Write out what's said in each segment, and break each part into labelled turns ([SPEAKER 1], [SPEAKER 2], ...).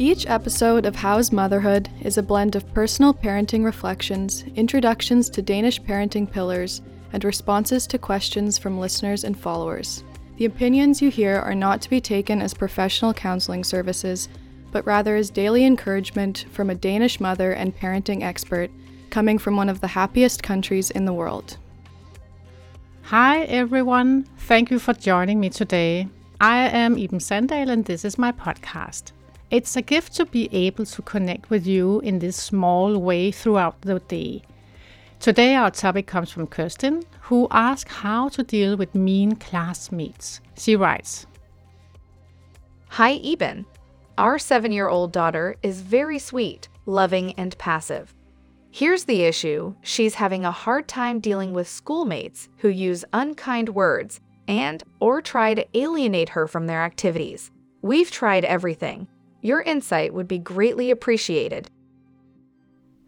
[SPEAKER 1] Each episode of How's Motherhood is a blend of personal parenting reflections, introductions to Danish parenting pillars, and responses to questions from listeners and followers. The opinions you hear are not to be taken as professional counseling services, but rather as daily encouragement from a Danish mother and parenting expert coming from one of the happiest countries in the world.
[SPEAKER 2] Hi, everyone. Thank you for joining me today. I am Iben Sandahl, and this is my podcast. It's a gift to be able to connect with you in this small way throughout the day. Today, our topic comes from Kirsten, who asks how to deal with mean classmates. She writes
[SPEAKER 3] Hi, Iben. Our seven year old daughter is very sweet, loving, and passive. Here's the issue she's having a hard time dealing with schoolmates who use unkind words and or try to alienate her from their activities. We've tried everything. Your insight would be greatly appreciated.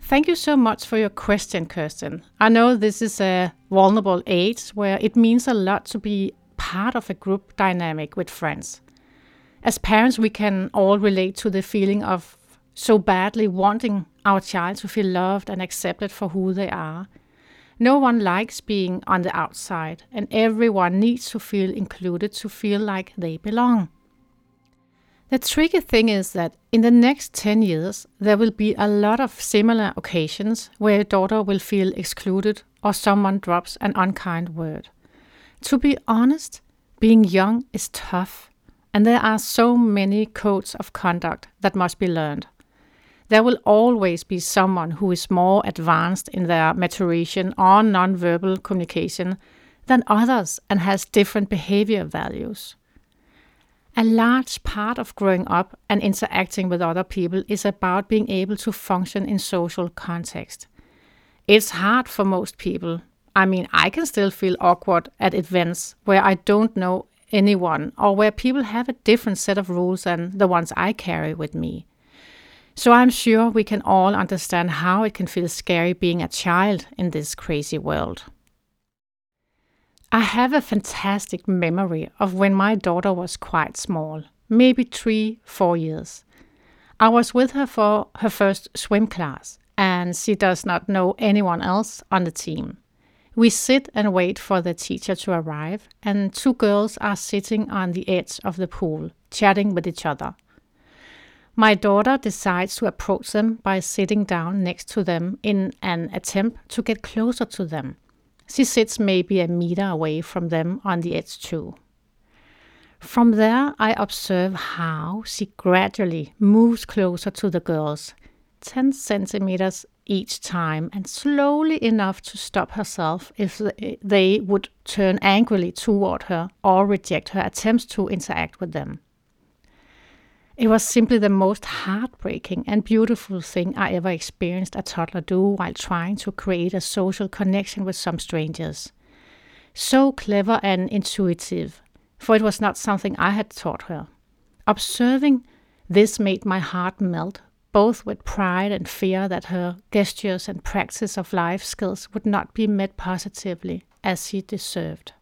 [SPEAKER 2] Thank you so much for your question, Kirsten. I know this is a vulnerable age where it means a lot to be part of a group dynamic with friends. As parents, we can all relate to the feeling of so badly wanting our child to feel loved and accepted for who they are. No one likes being on the outside, and everyone needs to feel included to feel like they belong. The tricky thing is that in the next 10 years, there will be a lot of similar occasions where a daughter will feel excluded or someone drops an unkind word. To be honest, being young is tough, and there are so many codes of conduct that must be learned. There will always be someone who is more advanced in their maturation on nonverbal communication than others and has different behavior values. A large part of growing up and interacting with other people is about being able to function in social context. It's hard for most people. I mean, I can still feel awkward at events where I don't know anyone or where people have a different set of rules than the ones I carry with me. So I'm sure we can all understand how it can feel scary being a child in this crazy world. I have a fantastic memory of when my daughter was quite small, maybe three, four years. I was with her for her first swim class, and she does not know anyone else on the team. We sit and wait for the teacher to arrive, and two girls are sitting on the edge of the pool, chatting with each other. My daughter decides to approach them by sitting down next to them in an attempt to get closer to them. She sits maybe a meter away from them on the edge too. From there, I observe how she gradually moves closer to the girls, 10 centimeters each time, and slowly enough to stop herself if they would turn angrily toward her or reject her attempts to interact with them. It was simply the most heartbreaking and beautiful thing I ever experienced a toddler do while trying to create a social connection with some strangers. So clever and intuitive, for it was not something I had taught her. Observing this made my heart melt, both with pride and fear that her gestures and practice of life skills would not be met positively as she deserved.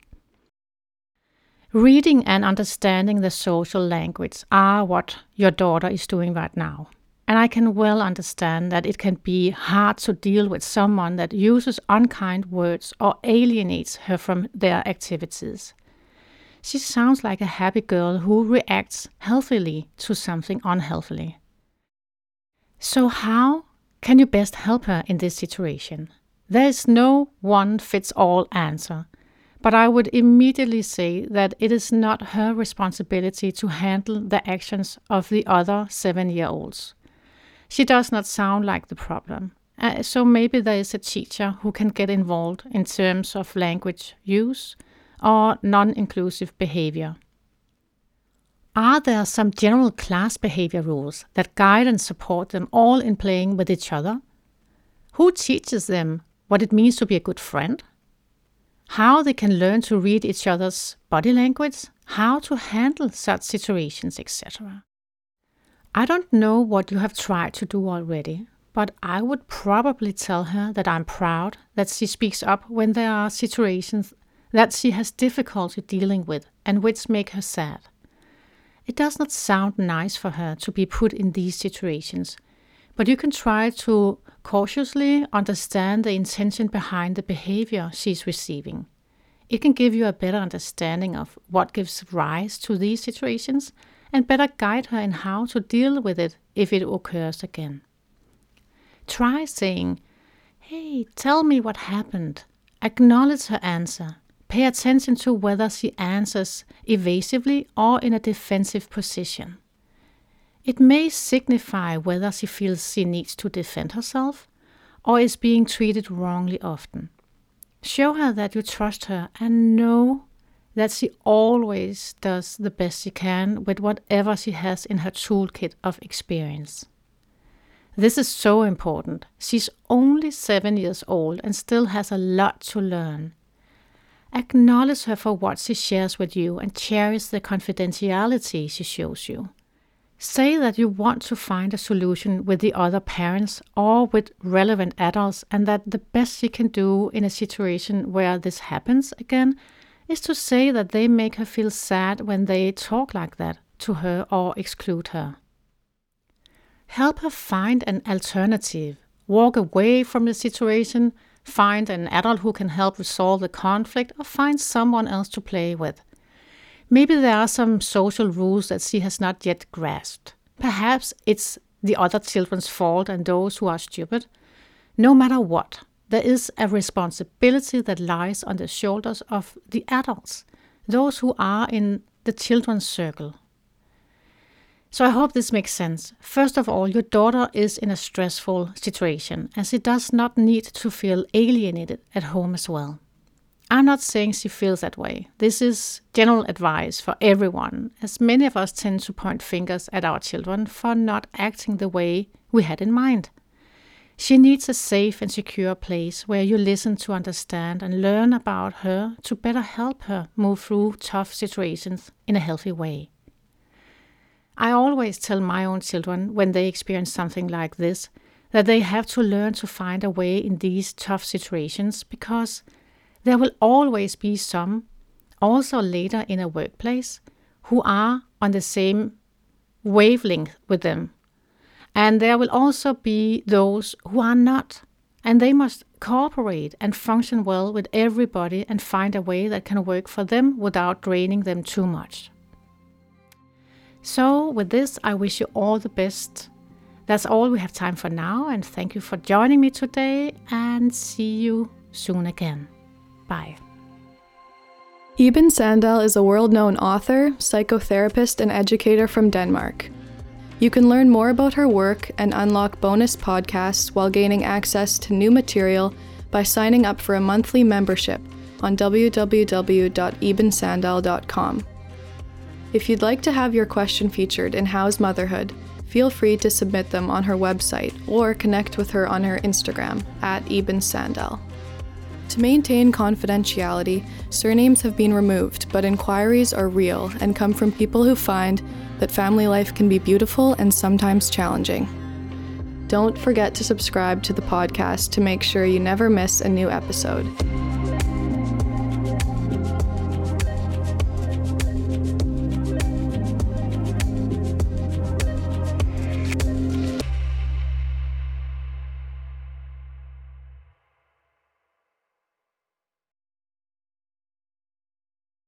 [SPEAKER 2] Reading and understanding the social language are what your daughter is doing right now. And I can well understand that it can be hard to deal with someone that uses unkind words or alienates her from their activities. She sounds like a happy girl who reacts healthily to something unhealthily. So, how can you best help her in this situation? There is no one fits all answer. But I would immediately say that it is not her responsibility to handle the actions of the other seven year olds. She does not sound like the problem. Uh, so maybe there is a teacher who can get involved in terms of language use or non inclusive behavior. Are there some general class behavior rules that guide and support them all in playing with each other? Who teaches them what it means to be a good friend? How they can learn to read each other's body language, how to handle such situations, etc. I don't know what you have tried to do already, but I would probably tell her that I'm proud that she speaks up when there are situations that she has difficulty dealing with and which make her sad. It does not sound nice for her to be put in these situations, but you can try to cautiously understand the intention behind the behavior she's receiving. It can give you a better understanding of what gives rise to these situations and better guide her in how to deal with it if it occurs again. Try saying, Hey, tell me what happened. Acknowledge her answer. Pay attention to whether she answers evasively or in a defensive position. It may signify whether she feels she needs to defend herself or is being treated wrongly often. Show her that you trust her and know that she always does the best she can with whatever she has in her toolkit of experience. This is so important. She's only seven years old and still has a lot to learn. Acknowledge her for what she shares with you and cherish the confidentiality she shows you. Say that you want to find a solution with the other parents or with relevant adults, and that the best you can do in a situation where this happens again is to say that they make her feel sad when they talk like that to her or exclude her. Help her find an alternative, walk away from the situation, find an adult who can help resolve the conflict, or find someone else to play with. Maybe there are some social rules that she has not yet grasped. Perhaps it's the other children's fault and those who are stupid. No matter what, there is a responsibility that lies on the shoulders of the adults, those who are in the children's circle. So I hope this makes sense. First of all, your daughter is in a stressful situation and she does not need to feel alienated at home as well. I'm not saying she feels that way. This is general advice for everyone, as many of us tend to point fingers at our children for not acting the way we had in mind. She needs a safe and secure place where you listen to understand and learn about her to better help her move through tough situations in a healthy way. I always tell my own children when they experience something like this that they have to learn to find a way in these tough situations because there will always be some, also later in a workplace, who are on the same wavelength with them. And there will also be those who are not. And they must cooperate and function well with everybody and find a way that can work for them without draining them too much. So, with this, I wish you all the best. That's all we have time for now, and thank you for joining me today, and see you soon again. Bye.
[SPEAKER 1] Iben Sandahl is a world known author, psychotherapist, and educator from Denmark. You can learn more about her work and unlock bonus podcasts while gaining access to new material by signing up for a monthly membership on www.ibensandahl.com. If you'd like to have your question featured in How's Motherhood, feel free to submit them on her website or connect with her on her Instagram at Iben. To maintain confidentiality, surnames have been removed, but inquiries are real and come from people who find that family life can be beautiful and sometimes challenging. Don't forget to subscribe to the podcast to make sure you never miss a new episode.